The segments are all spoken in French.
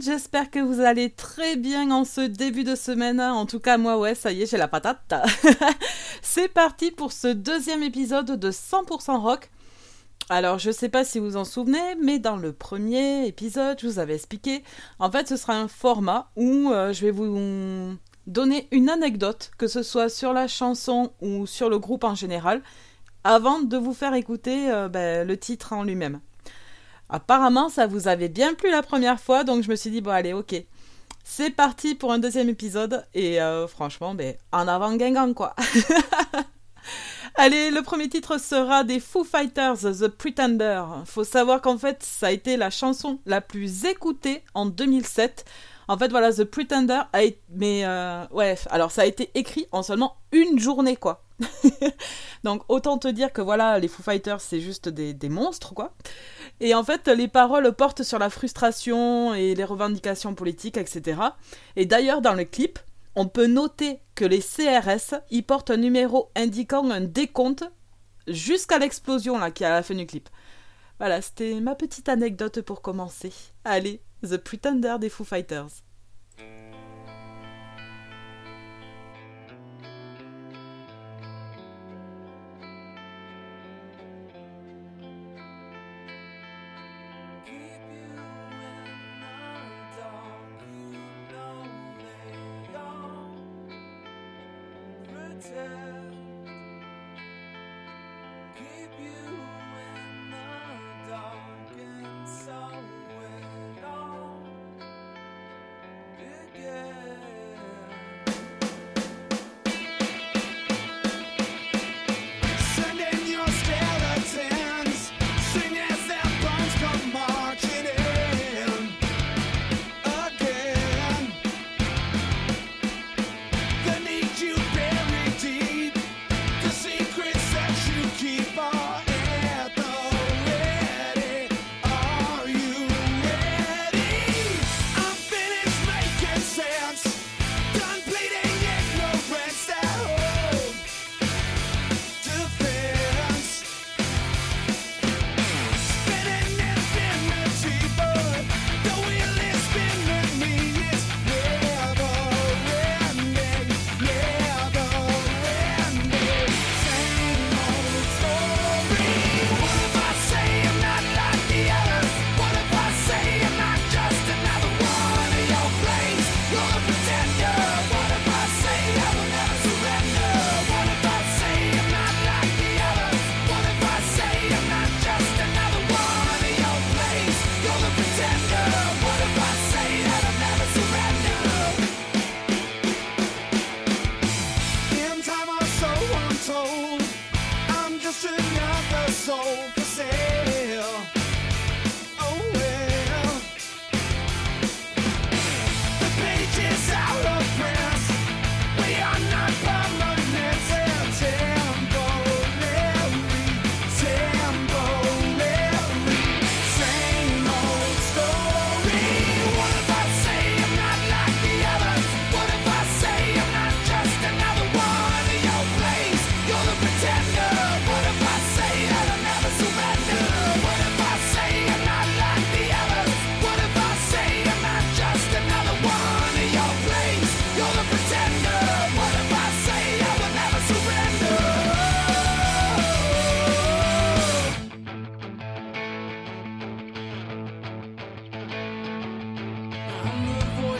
J'espère que vous allez très bien en ce début de semaine. En tout cas, moi, ouais, ça y est, j'ai la patate. C'est parti pour ce deuxième épisode de 100% rock. Alors, je sais pas si vous en souvenez, mais dans le premier épisode, je vous avais expliqué. En fait, ce sera un format où euh, je vais vous donner une anecdote, que ce soit sur la chanson ou sur le groupe en général, avant de vous faire écouter euh, ben, le titre en lui-même. Apparemment, ça vous avait bien plu la première fois, donc je me suis dit, bon, allez, ok. C'est parti pour un deuxième épisode, et euh, franchement, ben, en avant Guingamp, quoi. Allez, le premier titre sera des Foo Fighters, The Pretender. Faut savoir qu'en fait, ça a été la chanson la plus écoutée en 2007. En fait, voilà, The Pretender a été... Mais, euh, ouais, alors ça a été écrit en seulement une journée, quoi. Donc, autant te dire que, voilà, les Foo Fighters, c'est juste des, des monstres, quoi. Et en fait, les paroles portent sur la frustration et les revendications politiques, etc. Et d'ailleurs, dans le clip, on peut noter que les CRS y portent un numéro indiquant un décompte jusqu'à l'explosion là qui est à la fin du clip. Voilà, c'était ma petite anecdote pour commencer. Allez, The Pretender des Foo Fighters.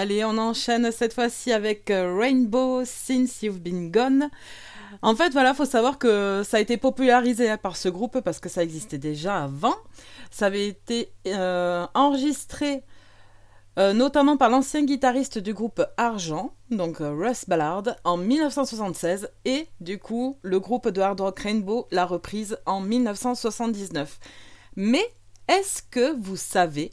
Allez, on enchaîne cette fois-ci avec euh, Rainbow Since You've Been Gone. En fait, voilà, faut savoir que ça a été popularisé par ce groupe parce que ça existait déjà avant. Ça avait été euh, enregistré euh, notamment par l'ancien guitariste du groupe Argent, donc Russ Ballard, en 1976, et du coup, le groupe de hard rock Rainbow l'a reprise en 1979. Mais est-ce que vous savez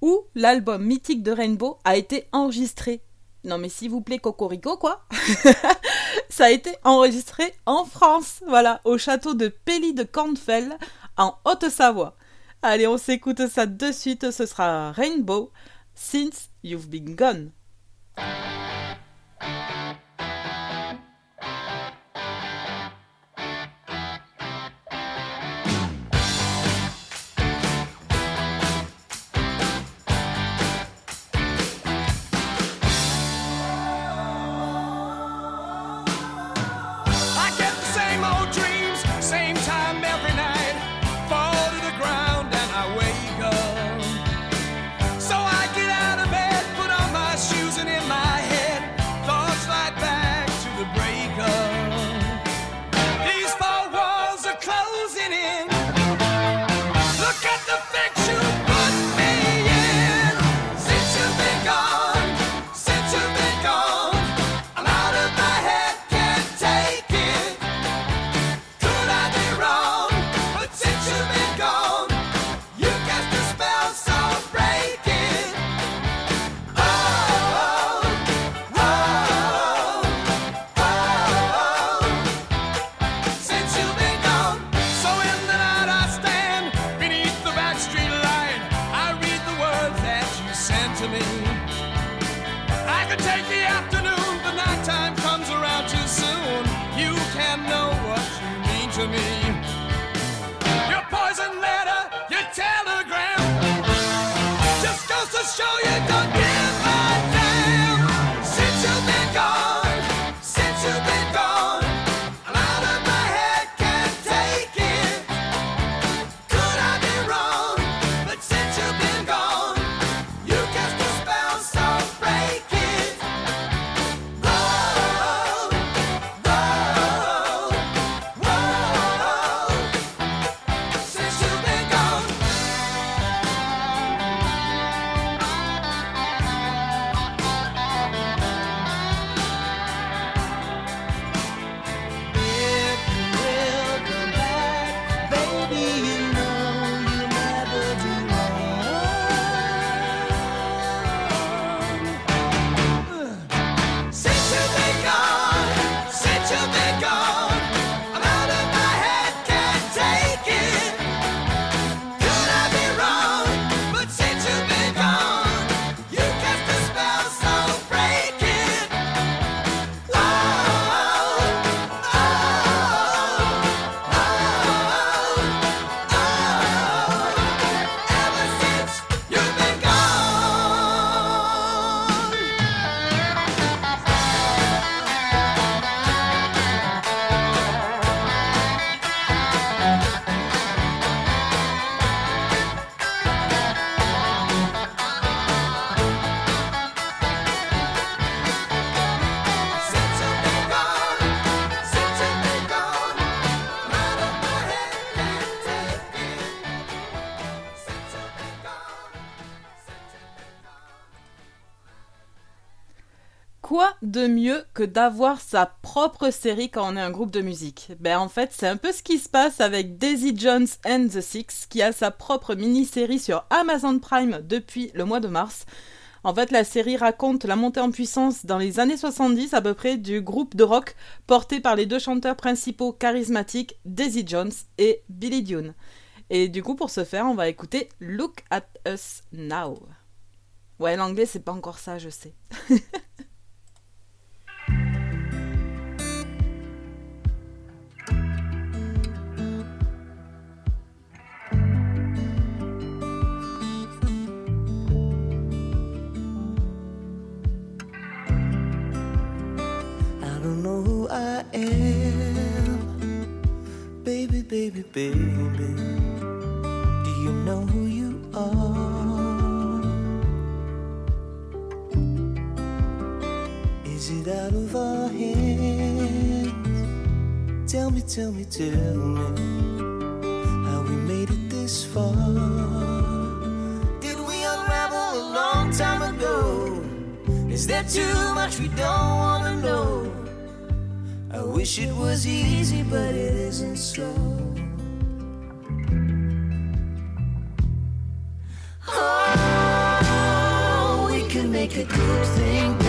où l'album mythique de Rainbow a été enregistré. Non mais s'il vous plaît, Cocorico, quoi Ça a été enregistré en France, voilà, au château de Pelly de Cornfell, en Haute-Savoie. Allez, on s'écoute ça de suite, ce sera Rainbow, Since You've Been Gone. to me. De mieux que d'avoir sa propre série quand on est un groupe de musique Ben en fait, c'est un peu ce qui se passe avec Daisy Jones and the Six, qui a sa propre mini-série sur Amazon Prime depuis le mois de mars. En fait, la série raconte la montée en puissance dans les années 70 à peu près du groupe de rock porté par les deux chanteurs principaux charismatiques Daisy Jones et Billy Dune. Et du coup, pour ce faire, on va écouter Look at Us Now. Ouais, l'anglais, c'est pas encore ça, je sais. I am. Baby, baby, baby, do you know who you are? Is it out of our hands? Tell me, tell me, tell me how we made it this far. Did we unravel a long time ago? Is there too much we don't wanna know? I wish it was easy, but it isn't so. Oh, we can make a good thing.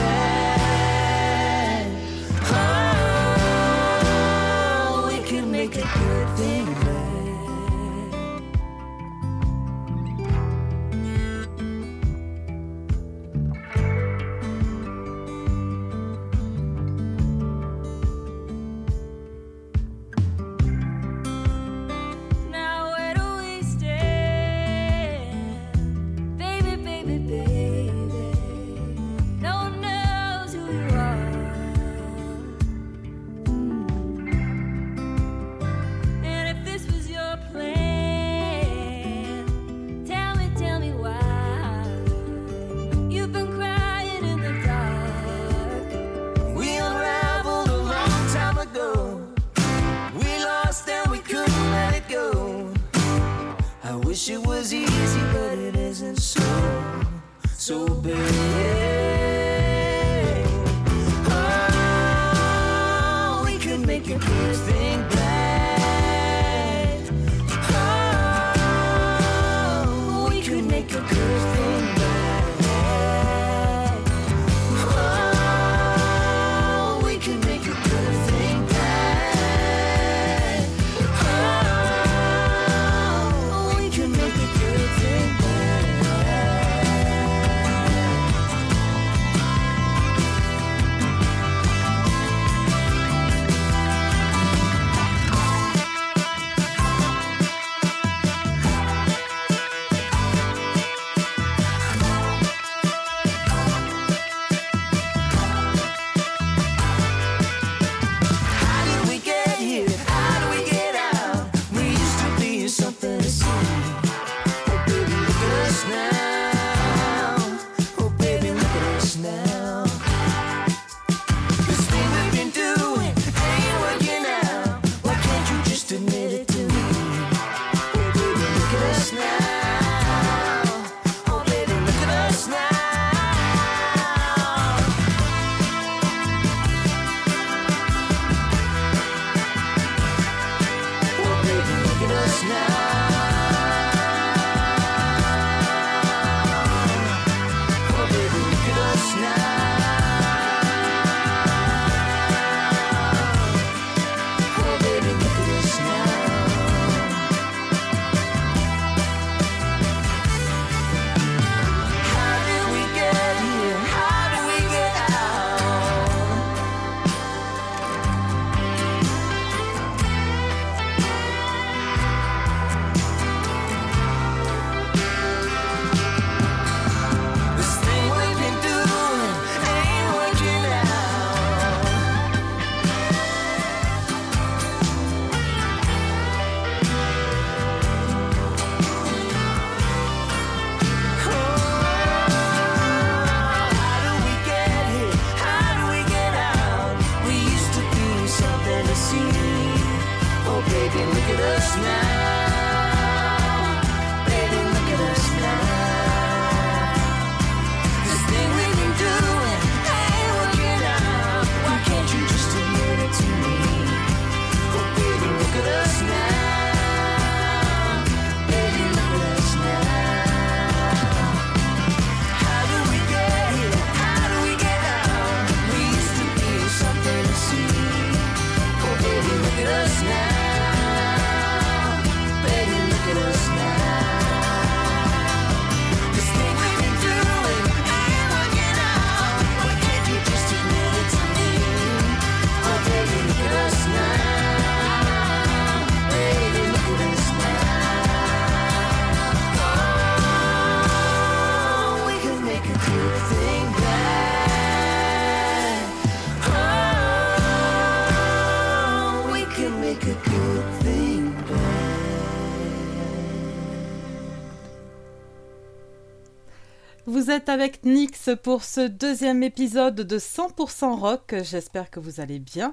Vous êtes avec Nix pour ce deuxième épisode de 100% rock. J'espère que vous allez bien.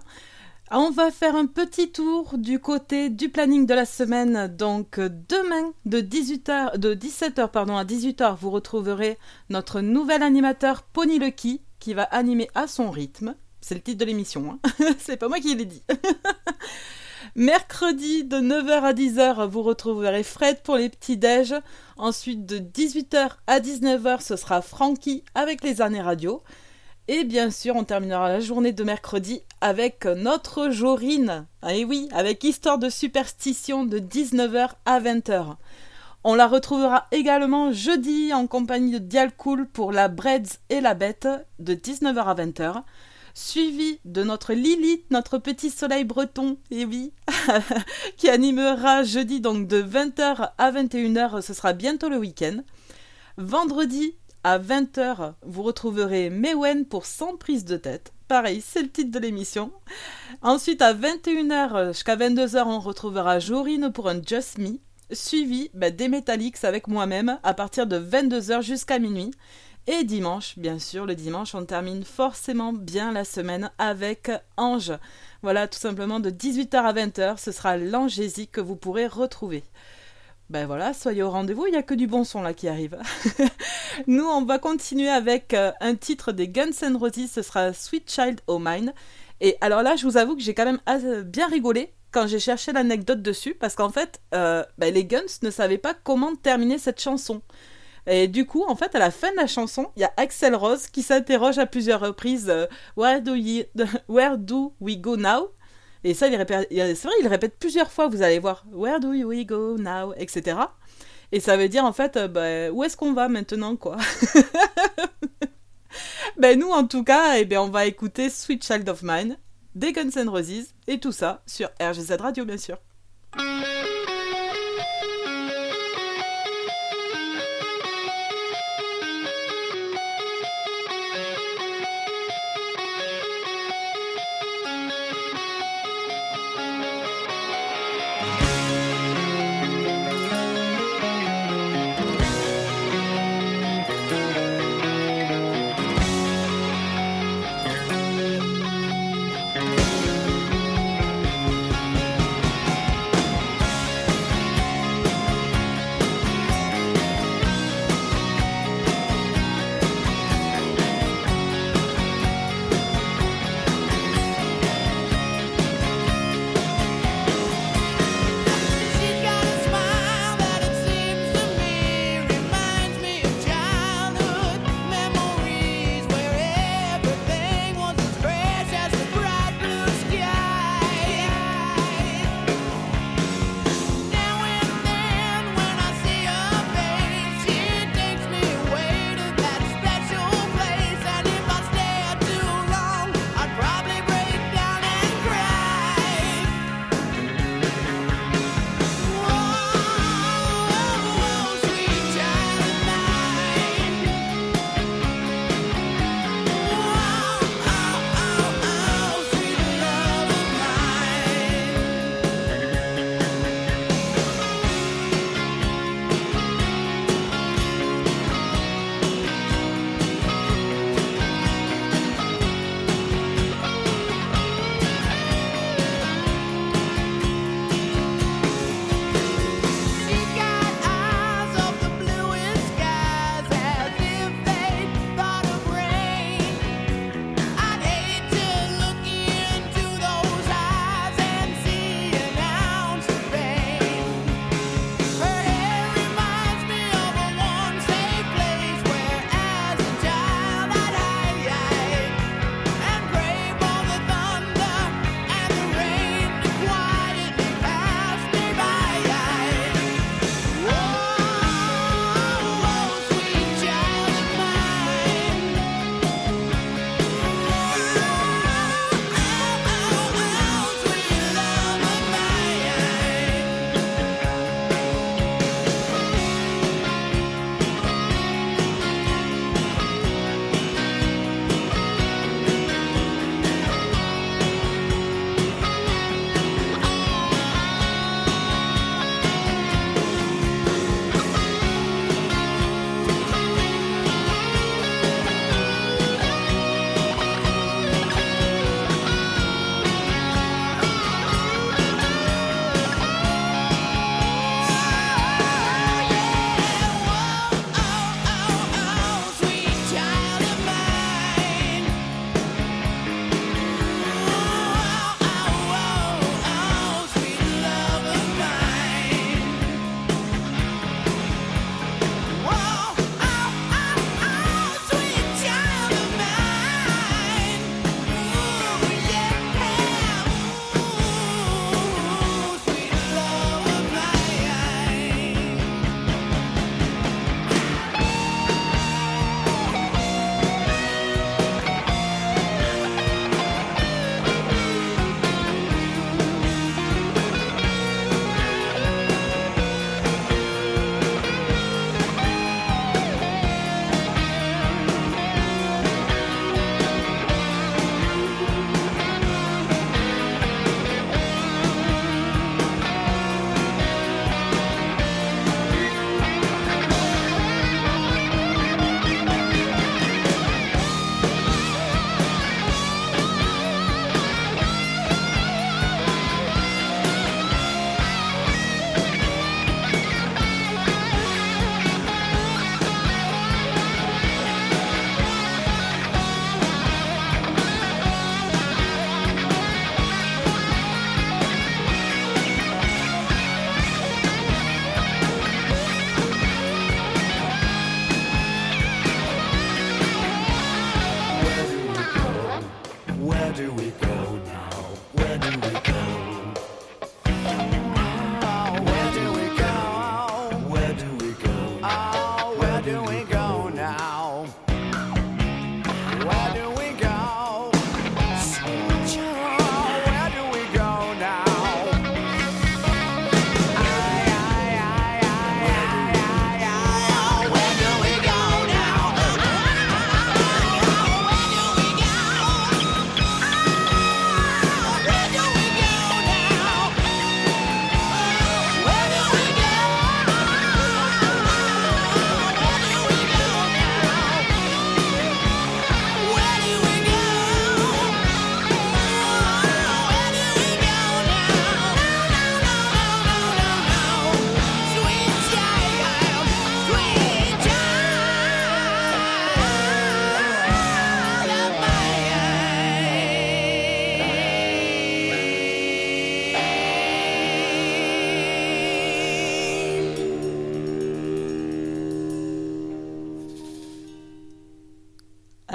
Ah, on va faire un petit tour du côté du planning de la semaine. Donc demain de 18h de 17h pardon à 18h, vous retrouverez notre nouvel animateur Pony Lucky qui va animer à son rythme. C'est le titre de l'émission hein. C'est pas moi qui l'ai dit. Mercredi de 9h à 10h, vous retrouverez Fred pour les petits déj. Ensuite de 18h à 19h, ce sera Frankie avec les années radio. Et bien sûr, on terminera la journée de mercredi avec notre Jorine. Ah et oui, avec Histoire de superstition de 19h à 20h. On la retrouvera également jeudi en compagnie de Dialcool pour la Breads et la Bête de 19h à 20h. Suivi de notre Lilith, notre petit soleil breton, et oui, qui animera jeudi donc de 20h à 21h, ce sera bientôt le week-end. Vendredi, à 20h, vous retrouverez Mewen pour 100 prises de tête. Pareil, c'est le titre de l'émission. Ensuite, à 21h jusqu'à 22h, on retrouvera Jorine pour un Just Me. Suivi bah, des Metallics avec moi-même à partir de 22h jusqu'à minuit. Et dimanche, bien sûr, le dimanche, on termine forcément bien la semaine avec Ange. Voilà, tout simplement de 18h à 20h, ce sera l'Angésie que vous pourrez retrouver. Ben voilà, soyez au rendez-vous, il n'y a que du bon son là qui arrive. Nous, on va continuer avec euh, un titre des Guns N' Roses, ce sera Sweet Child O' Mine. Et alors là, je vous avoue que j'ai quand même euh, bien rigolé quand j'ai cherché l'anecdote dessus, parce qu'en fait, euh, ben, les Guns ne savaient pas comment terminer cette chanson. Et du coup, en fait, à la fin de la chanson, il y a Axel Rose qui s'interroge à plusieurs reprises euh, where, do where do we go now? Et ça, il répète, c'est vrai, il répète plusieurs fois, vous allez voir. Where do we go now? Etc. Et ça veut dire, en fait, euh, bah, où est-ce qu'on va maintenant, quoi? Ben nous, en tout cas, eh ben, on va écouter Sweet Child of Mine, des Guns N' Roses, et tout ça sur RGZ Radio, bien sûr.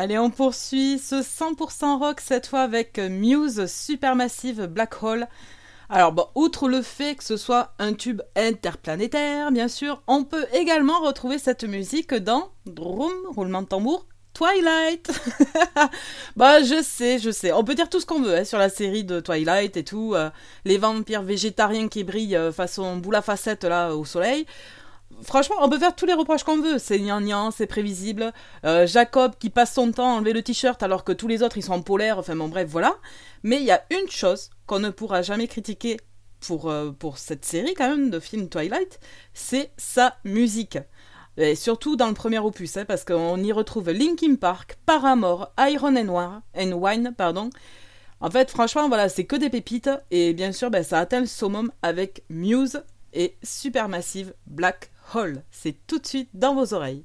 Allez, on poursuit ce 100% rock cette fois avec euh, Muse Supermassive Black Hole. Alors, bon, outre le fait que ce soit un tube interplanétaire, bien sûr, on peut également retrouver cette musique dans Drum, roulement de tambour, Twilight. bah, je sais, je sais. On peut dire tout ce qu'on veut hein, sur la série de Twilight et tout. euh, les vampires végétariens qui brillent euh, façon boule à facettes là au soleil. Franchement, on peut faire tous les reproches qu'on veut. C'est gnangnan, c'est prévisible. Euh, Jacob qui passe son temps à enlever le t-shirt alors que tous les autres ils sont en polaire. Enfin bon, bref, voilà. Mais il y a une chose qu'on ne pourra jamais critiquer pour, euh, cette série quand même de films Twilight, c'est sa musique. Et surtout dans le premier opus, hein, parce qu'on y retrouve Linkin Park, Paramore, Iron and, War, and Wine, pardon. En fait, franchement, voilà, c'est que des pépites. Et bien sûr, ben, ça atteint le summum avec Muse et Supermassive Black Hole. C'est tout de suite dans vos oreilles.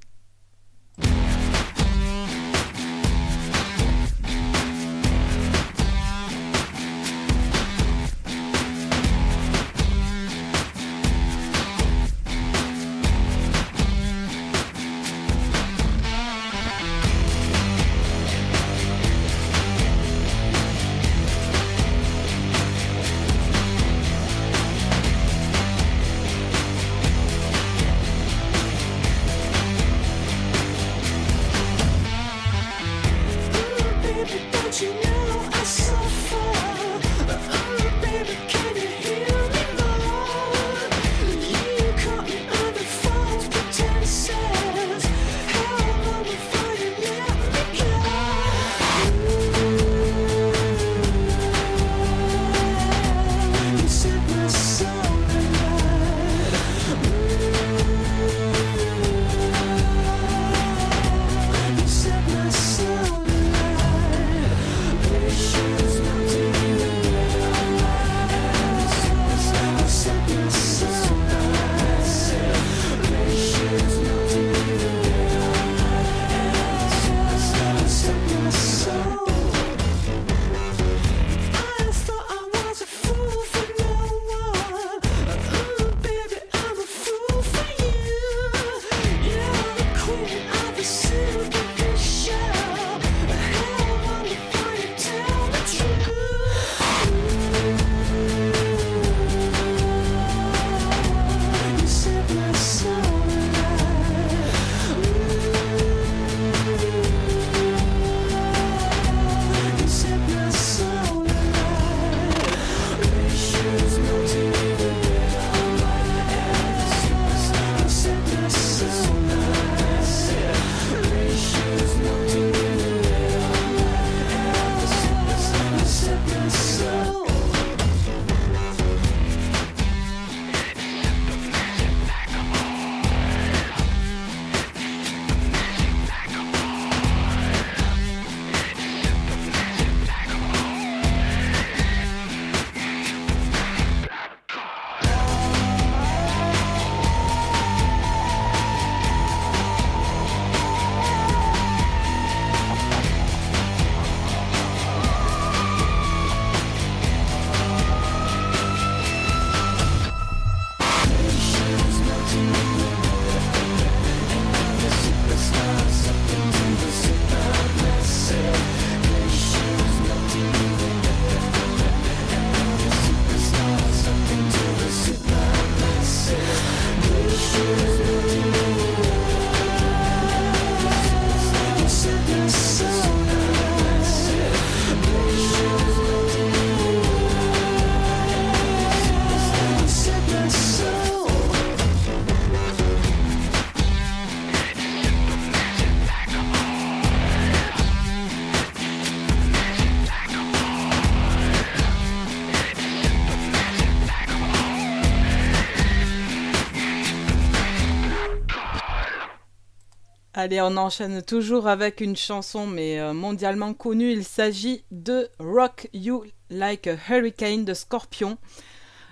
Allez, on enchaîne toujours avec une chanson, mais euh, mondialement connue. Il s'agit de Rock You Like a Hurricane de Scorpion.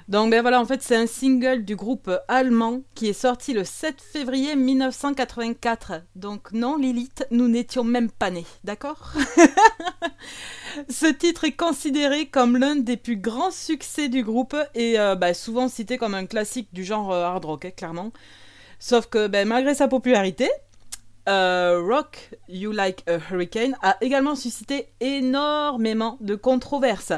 Donc ben voilà, en fait c'est un single du groupe allemand qui est sorti le 7 février 1984. Donc non Lilith, nous n'étions même pas nés, d'accord? Ce titre est considéré comme l'un des plus grands succès du groupe et euh, bah, souvent cité comme un classique du genre euh, hard rock, hein, clairement. Sauf que ben, malgré sa popularité, euh, Rock You Like a Hurricane a également suscité énormément de controverses.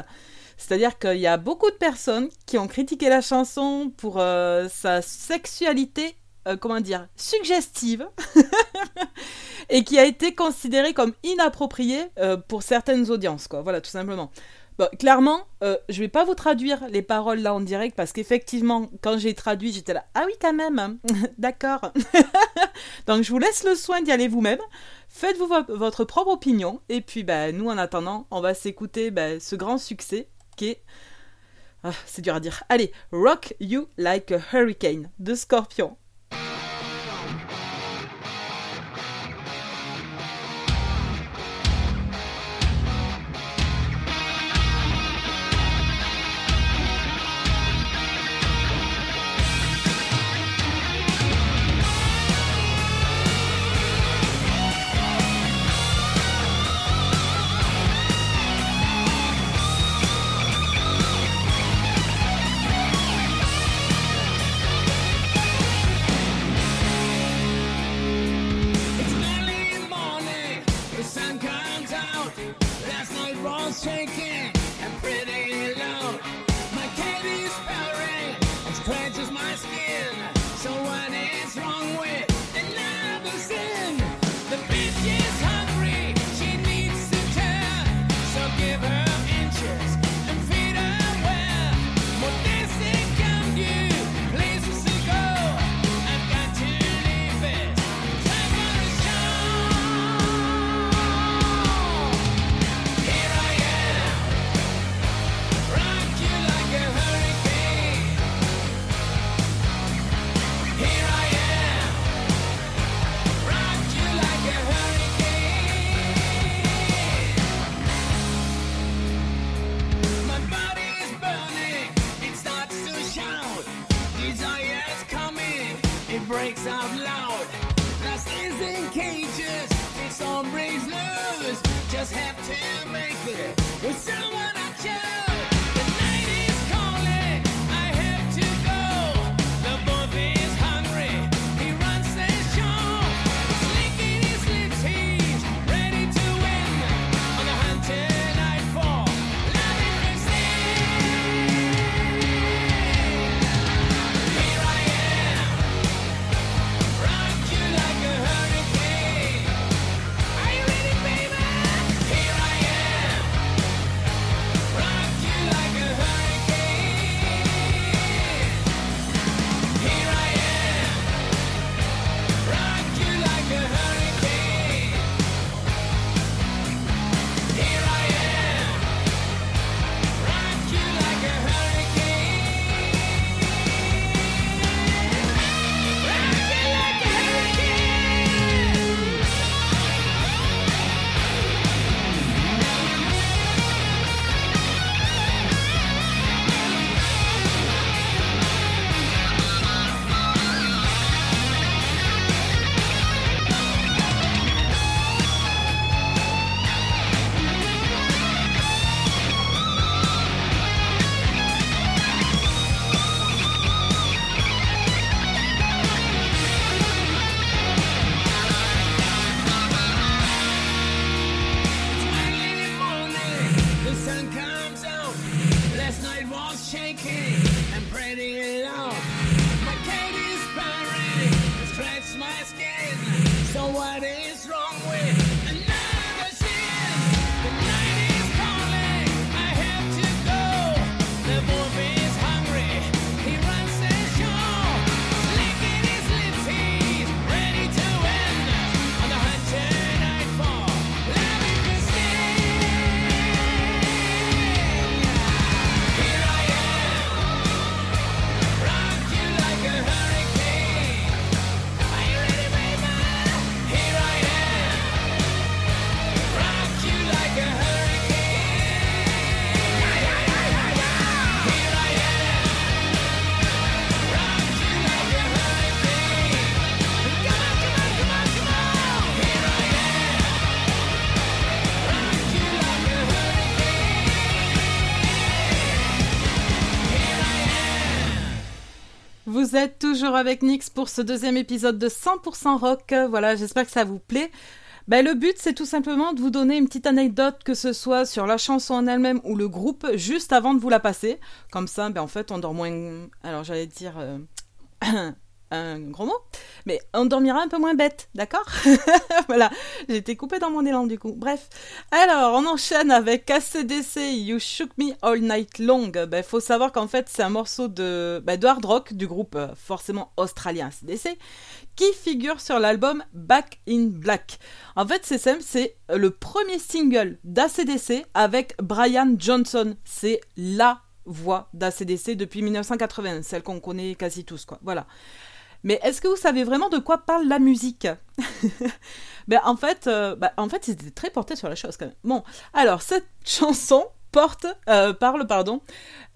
C'est-à-dire qu'il y a beaucoup de personnes qui ont critiqué la chanson pour euh, sa sexualité, euh, comment dire, suggestive, et qui a été considérée comme inappropriée pour certaines audiences, quoi. Voilà, tout simplement. Bon, clairement, euh, je vais pas vous traduire les paroles là en direct parce qu'effectivement, quand j'ai traduit, j'étais là, ah oui quand même, d'accord. Donc je vous laisse le soin d'y aller vous-même. Faites-vous votre propre opinion. Et puis bah, nous, en attendant, on va s'écouter bah, ce grand succès qui est... Ah, c'est dur à dire. Allez, Rock You Like a Hurricane de Scorpion. Toujours avec Nix pour ce deuxième épisode de 100% rock. Voilà, j'espère que ça vous plaît. Ben, le but, c'est tout simplement de vous donner une petite anecdote, que ce soit sur la chanson en elle-même ou le groupe, juste avant de vous la passer. Comme ça, ben, en fait, on dort moins. Alors, j'allais dire. euh, Un gros mot, mais on dormira un peu moins bête, d'accord Voilà, été coupée dans mon élan du coup. Bref, alors on enchaîne avec ACDC You Shook Me All Night Long. Ben, faut savoir qu'en fait c'est un morceau de, ben, de hard rock du groupe forcément australien ACDC qui figure sur l'album Back in Black. En fait, c'est simple, c'est le premier single d'ACDC avec Brian Johnson. C'est la voix d'ACDC depuis 1980, celle qu'on connaît quasi tous, quoi. Voilà. Mais est-ce que vous savez vraiment de quoi parle la musique ben, en fait, euh, bah, en fait, c'était très porté sur la chose quand même. Bon, alors cette chanson porte, euh, parle, pardon,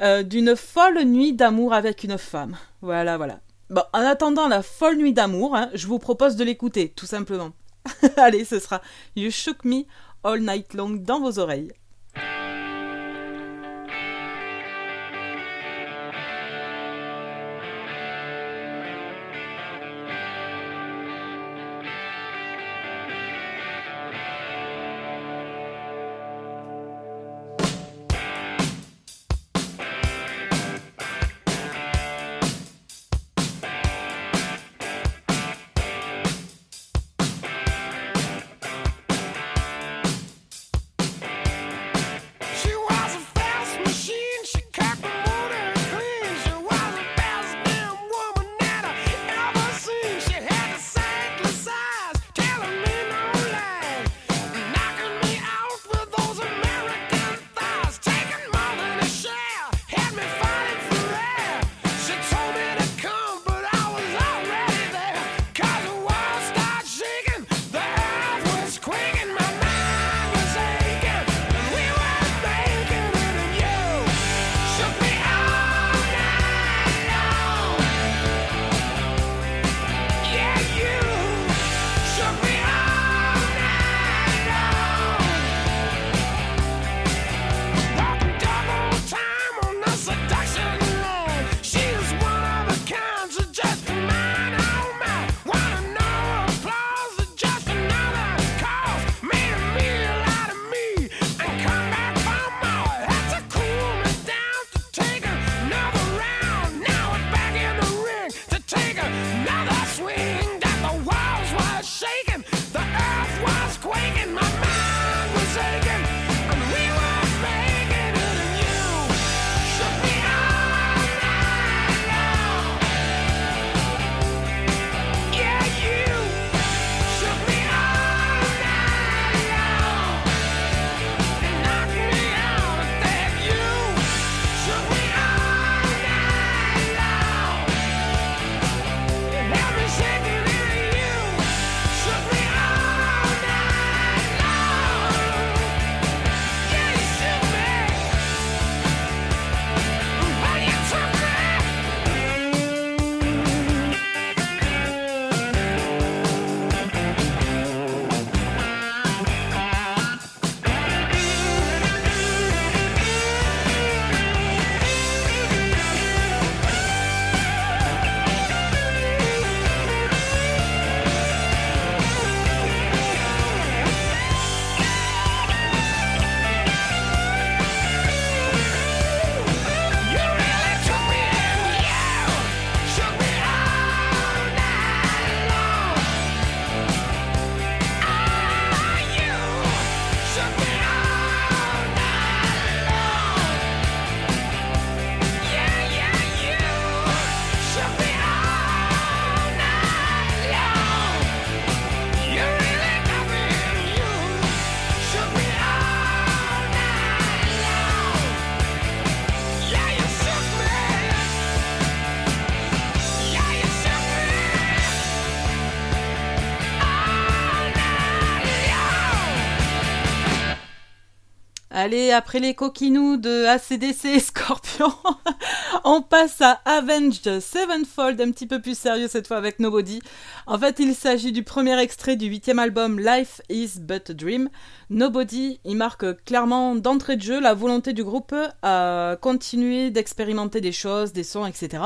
euh, d'une folle nuit d'amour avec une femme. Voilà, voilà. Bon, en attendant la folle nuit d'amour, hein, je vous propose de l'écouter, tout simplement. Allez, ce sera You Shook Me All Night Long dans vos oreilles. Allez, après les coquinous de ACDC et Scorpion, on passe à Avenged Sevenfold, un petit peu plus sérieux cette fois avec Nobody. En fait, il s'agit du premier extrait du huitième album Life is But a Dream. Nobody, il marque clairement d'entrée de jeu la volonté du groupe à continuer d'expérimenter des choses, des sons, etc.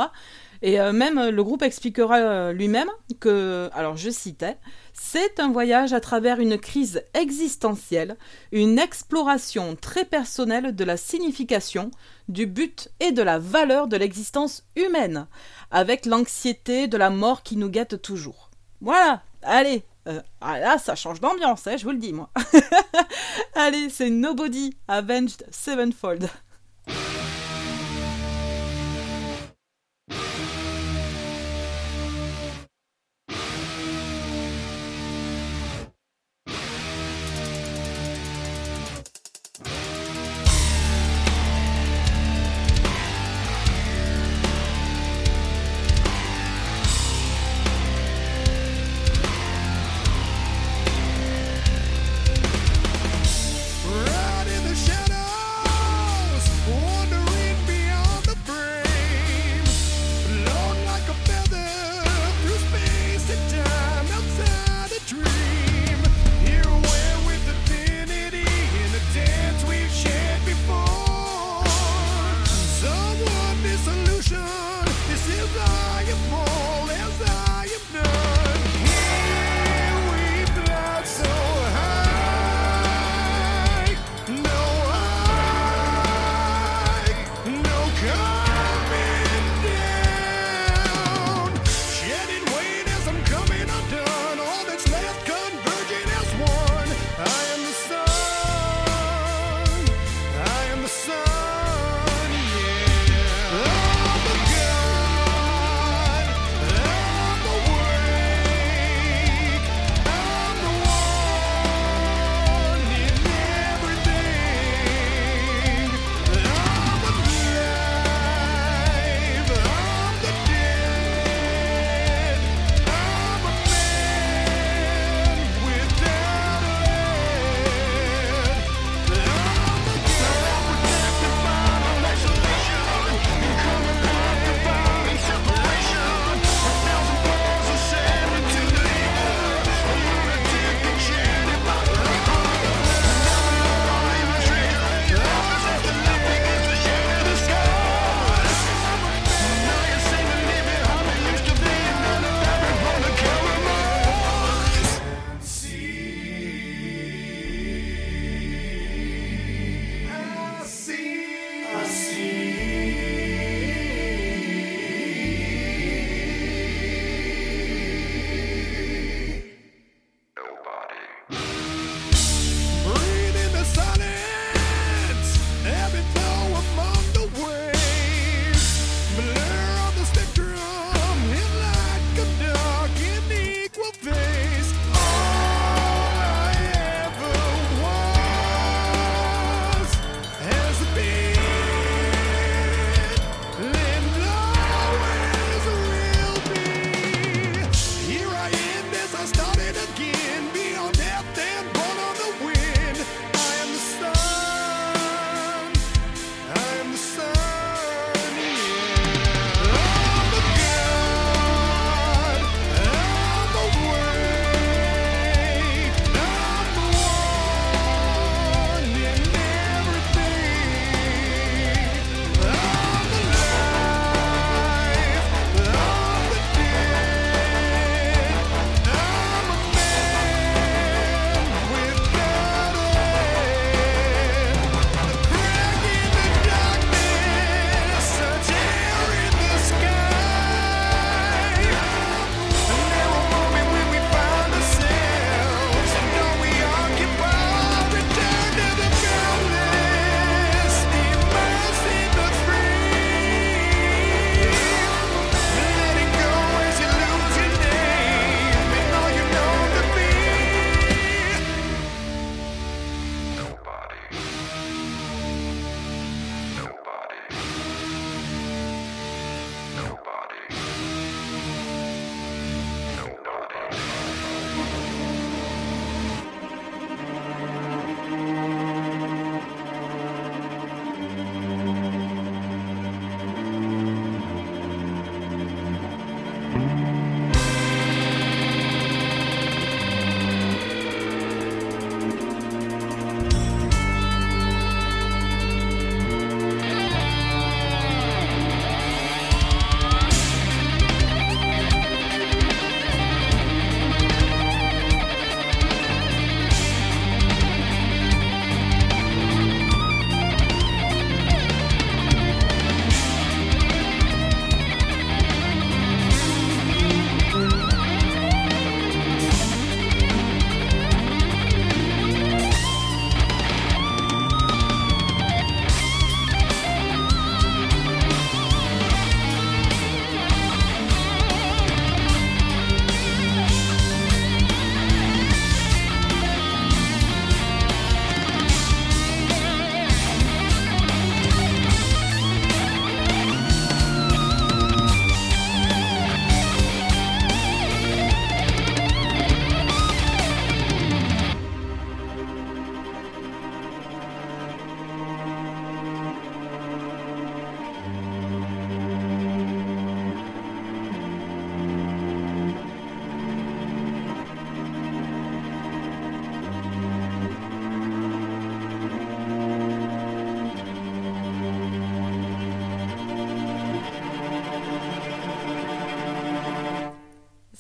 Et euh, même le groupe expliquera euh, lui-même que, alors je citais, c'est un voyage à travers une crise existentielle, une exploration très personnelle de la signification, du but et de la valeur de l'existence humaine, avec l'anxiété de la mort qui nous guette toujours. Voilà, allez, euh, ah là ça change d'ambiance, hein, je vous le dis moi. allez, c'est Nobody Avenged Sevenfold.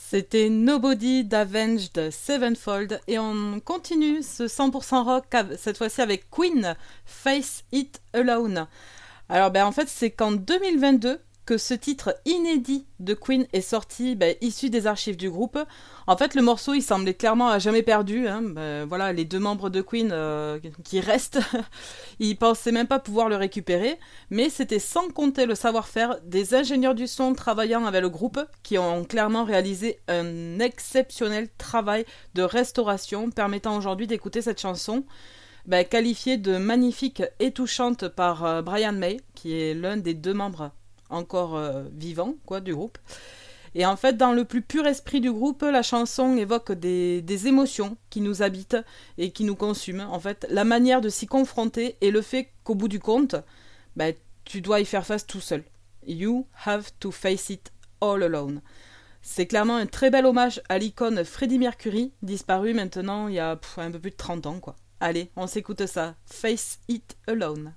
C'était Nobody d'Avenged Sevenfold et on continue ce 100% rock cette fois-ci avec Queen, Face It Alone. Alors ben en fait c'est qu'en 2022 que ce titre inédit de Queen est sorti, ben, issu des archives du groupe. En fait le morceau il semblait clairement à jamais perdu. hein. Ben, voilà les deux membres de Queen euh, qui restent, ils pensaient même pas pouvoir le récupérer mais c'était sans compter le savoir-faire des ingénieurs du son travaillant avec le groupe qui ont clairement réalisé un exceptionnel travail de restauration permettant aujourd'hui d'écouter cette chanson bah, qualifiée de magnifique et touchante par euh, Brian May qui est l'un des deux membres encore euh, vivants quoi, du groupe. Et en fait, dans le plus pur esprit du groupe, la chanson évoque des, émotions qui nous habitent et qui nous consument. En fait, la manière de s'y confronter et le fait qu'au bout du compte, bah, tu dois y faire face tout seul. You have to face it all alone. C'est clairement un très bel hommage à l'icône Freddie Mercury, disparu maintenant il y a un peu plus de 30 ans. quoi. Allez, on s'écoute ça. Face it alone.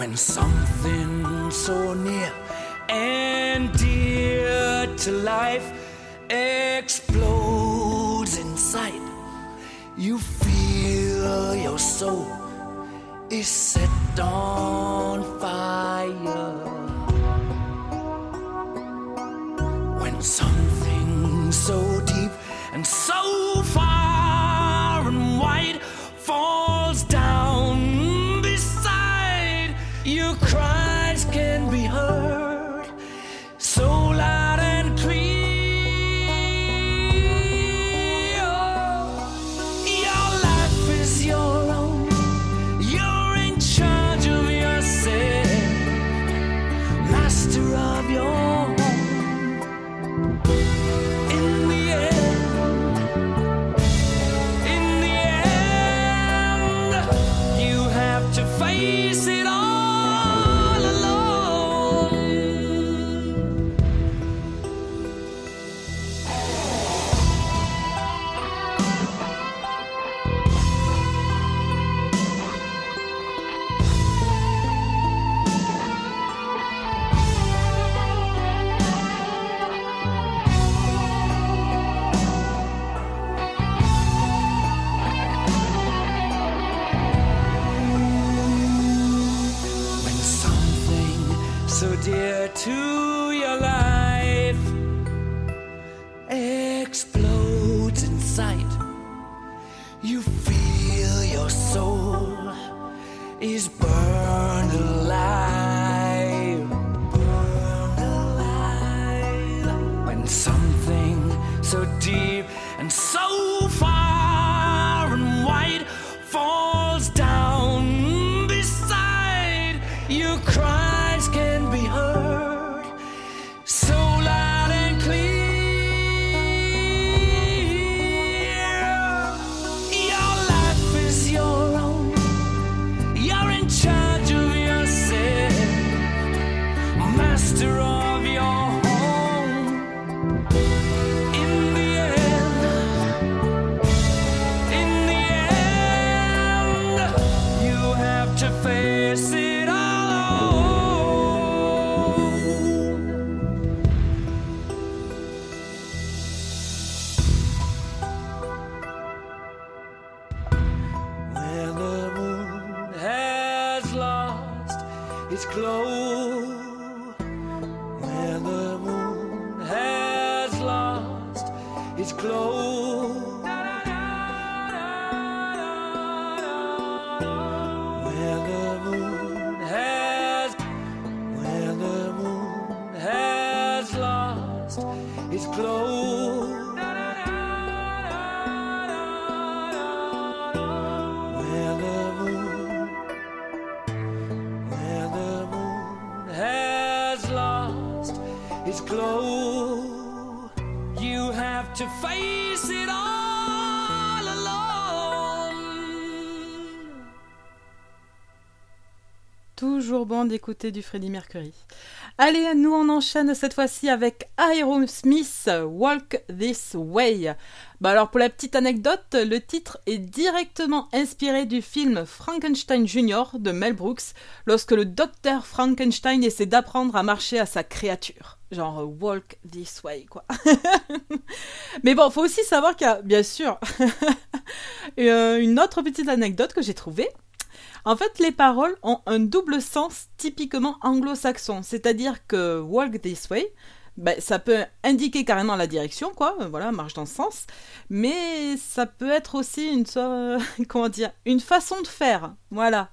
When something so near and dear to life explodes in sight. You feel your soul is set on fire. Cries can be heard écouter du Freddie Mercury. Allez, nous on enchaîne cette fois-ci avec Aerosmith Walk This Way. Bah alors pour la petite anecdote, le titre est directement inspiré du film Frankenstein Jr. de Mel Brooks, lorsque le docteur Frankenstein essaie d'apprendre à marcher à sa créature. Genre Walk This Way, quoi. Mais bon, faut aussi savoir qu'il y a, bien sûr, euh, une autre petite anecdote que j'ai trouvée. En fait, les paroles ont un double sens typiquement anglo-saxon, c'est-à-dire que walk this way, ben, ça peut indiquer carrément la direction, quoi, euh, voilà, marche dans ce sens, mais ça peut être aussi une, euh, comment dire, une façon de faire, voilà.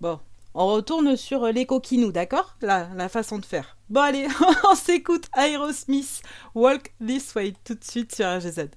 Bon, on retourne sur euh, les coquinous, d'accord? La, la façon de faire. Bon allez, on s'écoute Aerosmith, Walk This Way, tout de suite sur RGZ.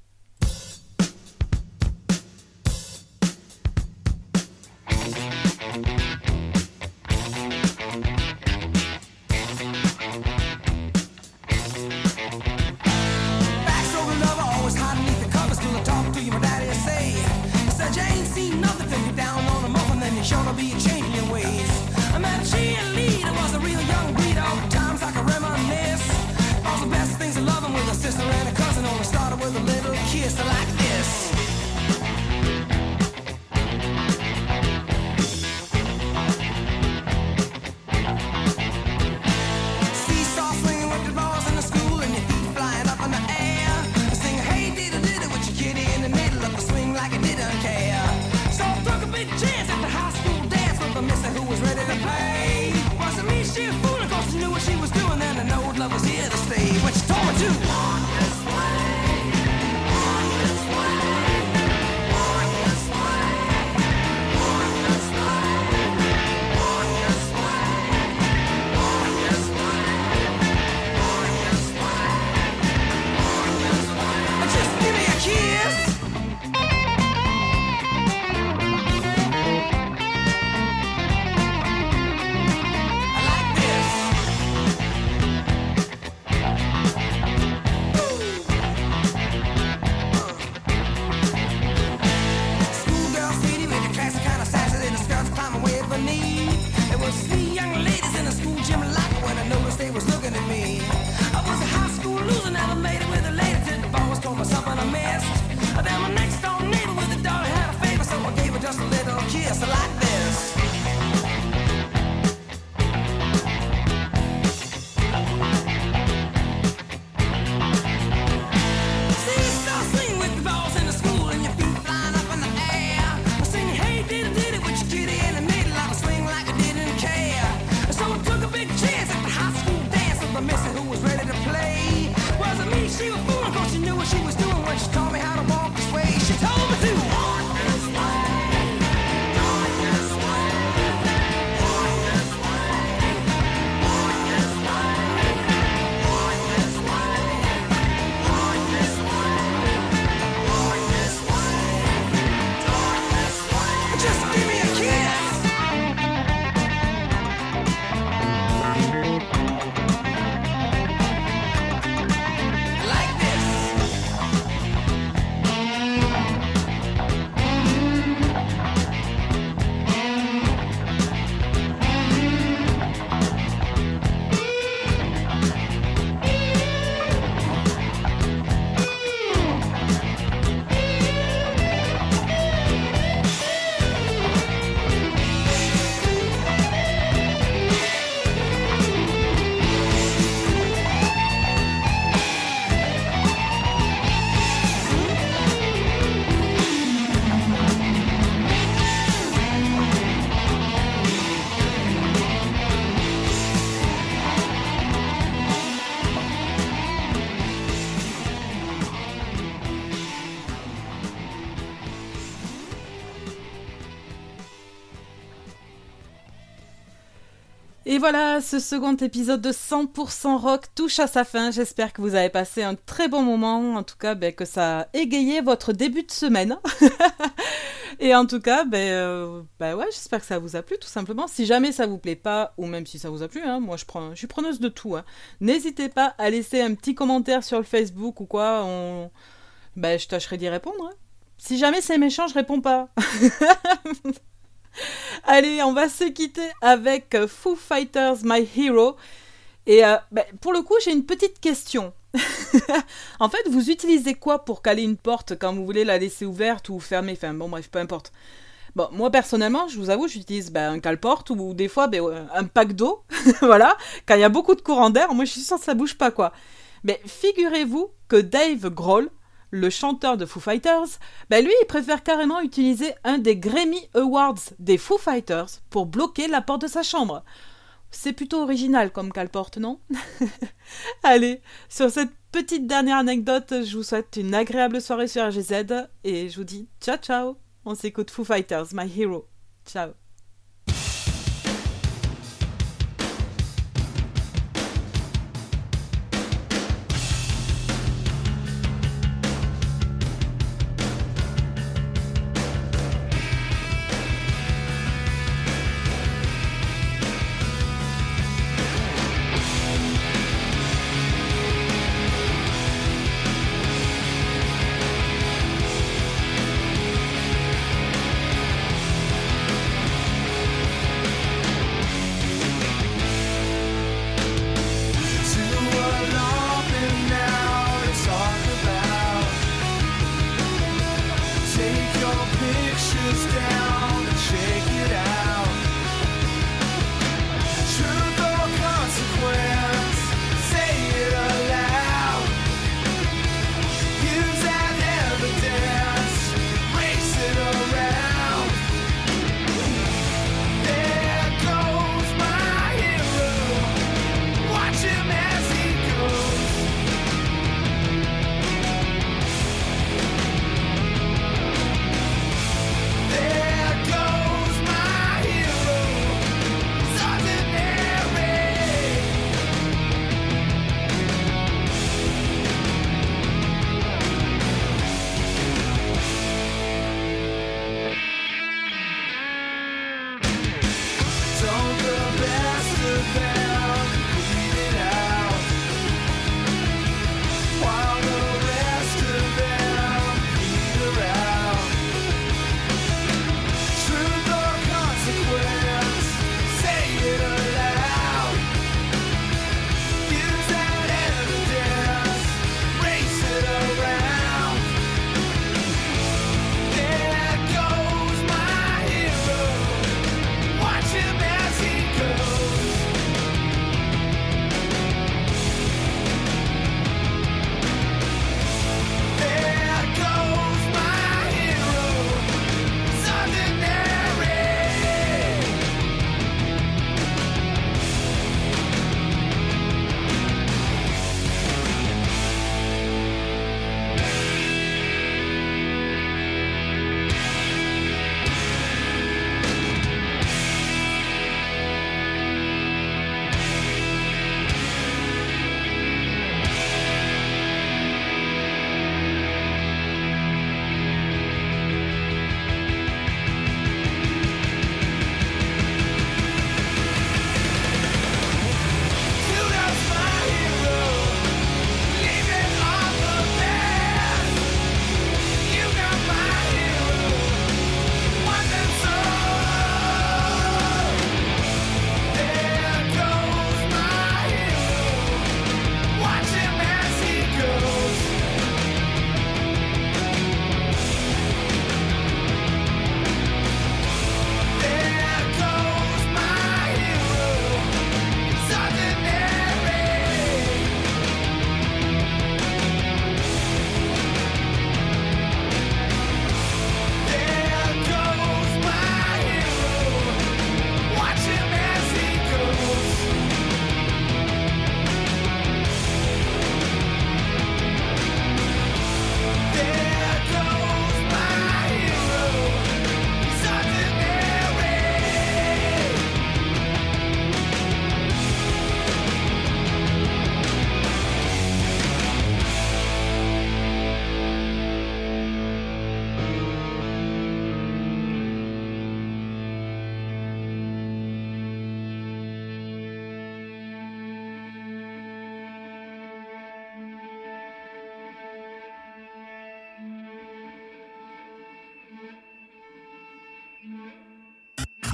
Et voilà, ce second épisode de 100% rock touche à sa fin. J'espère que vous avez passé un très bon moment, en tout cas ben, que ça a égayé votre début de semaine. Et en tout cas, ben, euh, ben, ouais, j'espère que ça vous a plu tout simplement. Si jamais ça vous plaît pas, ou même si ça vous a plu, hein, moi je, prends, je suis preneuse de tout. Hein. N'hésitez pas à laisser un petit commentaire sur le Facebook ou quoi, ben, je tâcherai d'y répondre. Hein. Si jamais c'est méchant, je réponds pas. Allez, on va se quitter avec euh, Foo Fighters My Hero. Et euh, ben, pour le coup, j'ai une petite question. en fait, vous utilisez quoi pour caler une porte quand vous voulez la laisser ouverte ou fermée Enfin, bon, bref, peu importe. Bon, moi personnellement, je vous avoue, j'utilise ben, un cale-porte ou des fois ben, un pack d'eau. voilà, quand il y a beaucoup de courant d'air, moi je suis sûre que ça bouge pas quoi. Mais figurez-vous que Dave Grohl, le chanteur de Foo Fighters, ben lui, il préfère carrément utiliser un des Grammy Awards des Foo Fighters pour bloquer la porte de sa chambre. C'est plutôt original comme cale-porte, non? Allez, sur cette petite dernière anecdote, je vous souhaite une agréable soirée sur RGZ et je vous dis ciao ciao. On s'écoute Foo Fighters, My Hero. Ciao.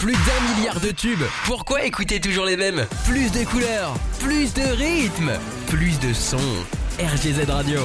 Plus d'un milliard de tubes. Pourquoi écouter toujours les mêmes? Plus de couleurs, plus de rythme, plus de sons. RGZ Radio.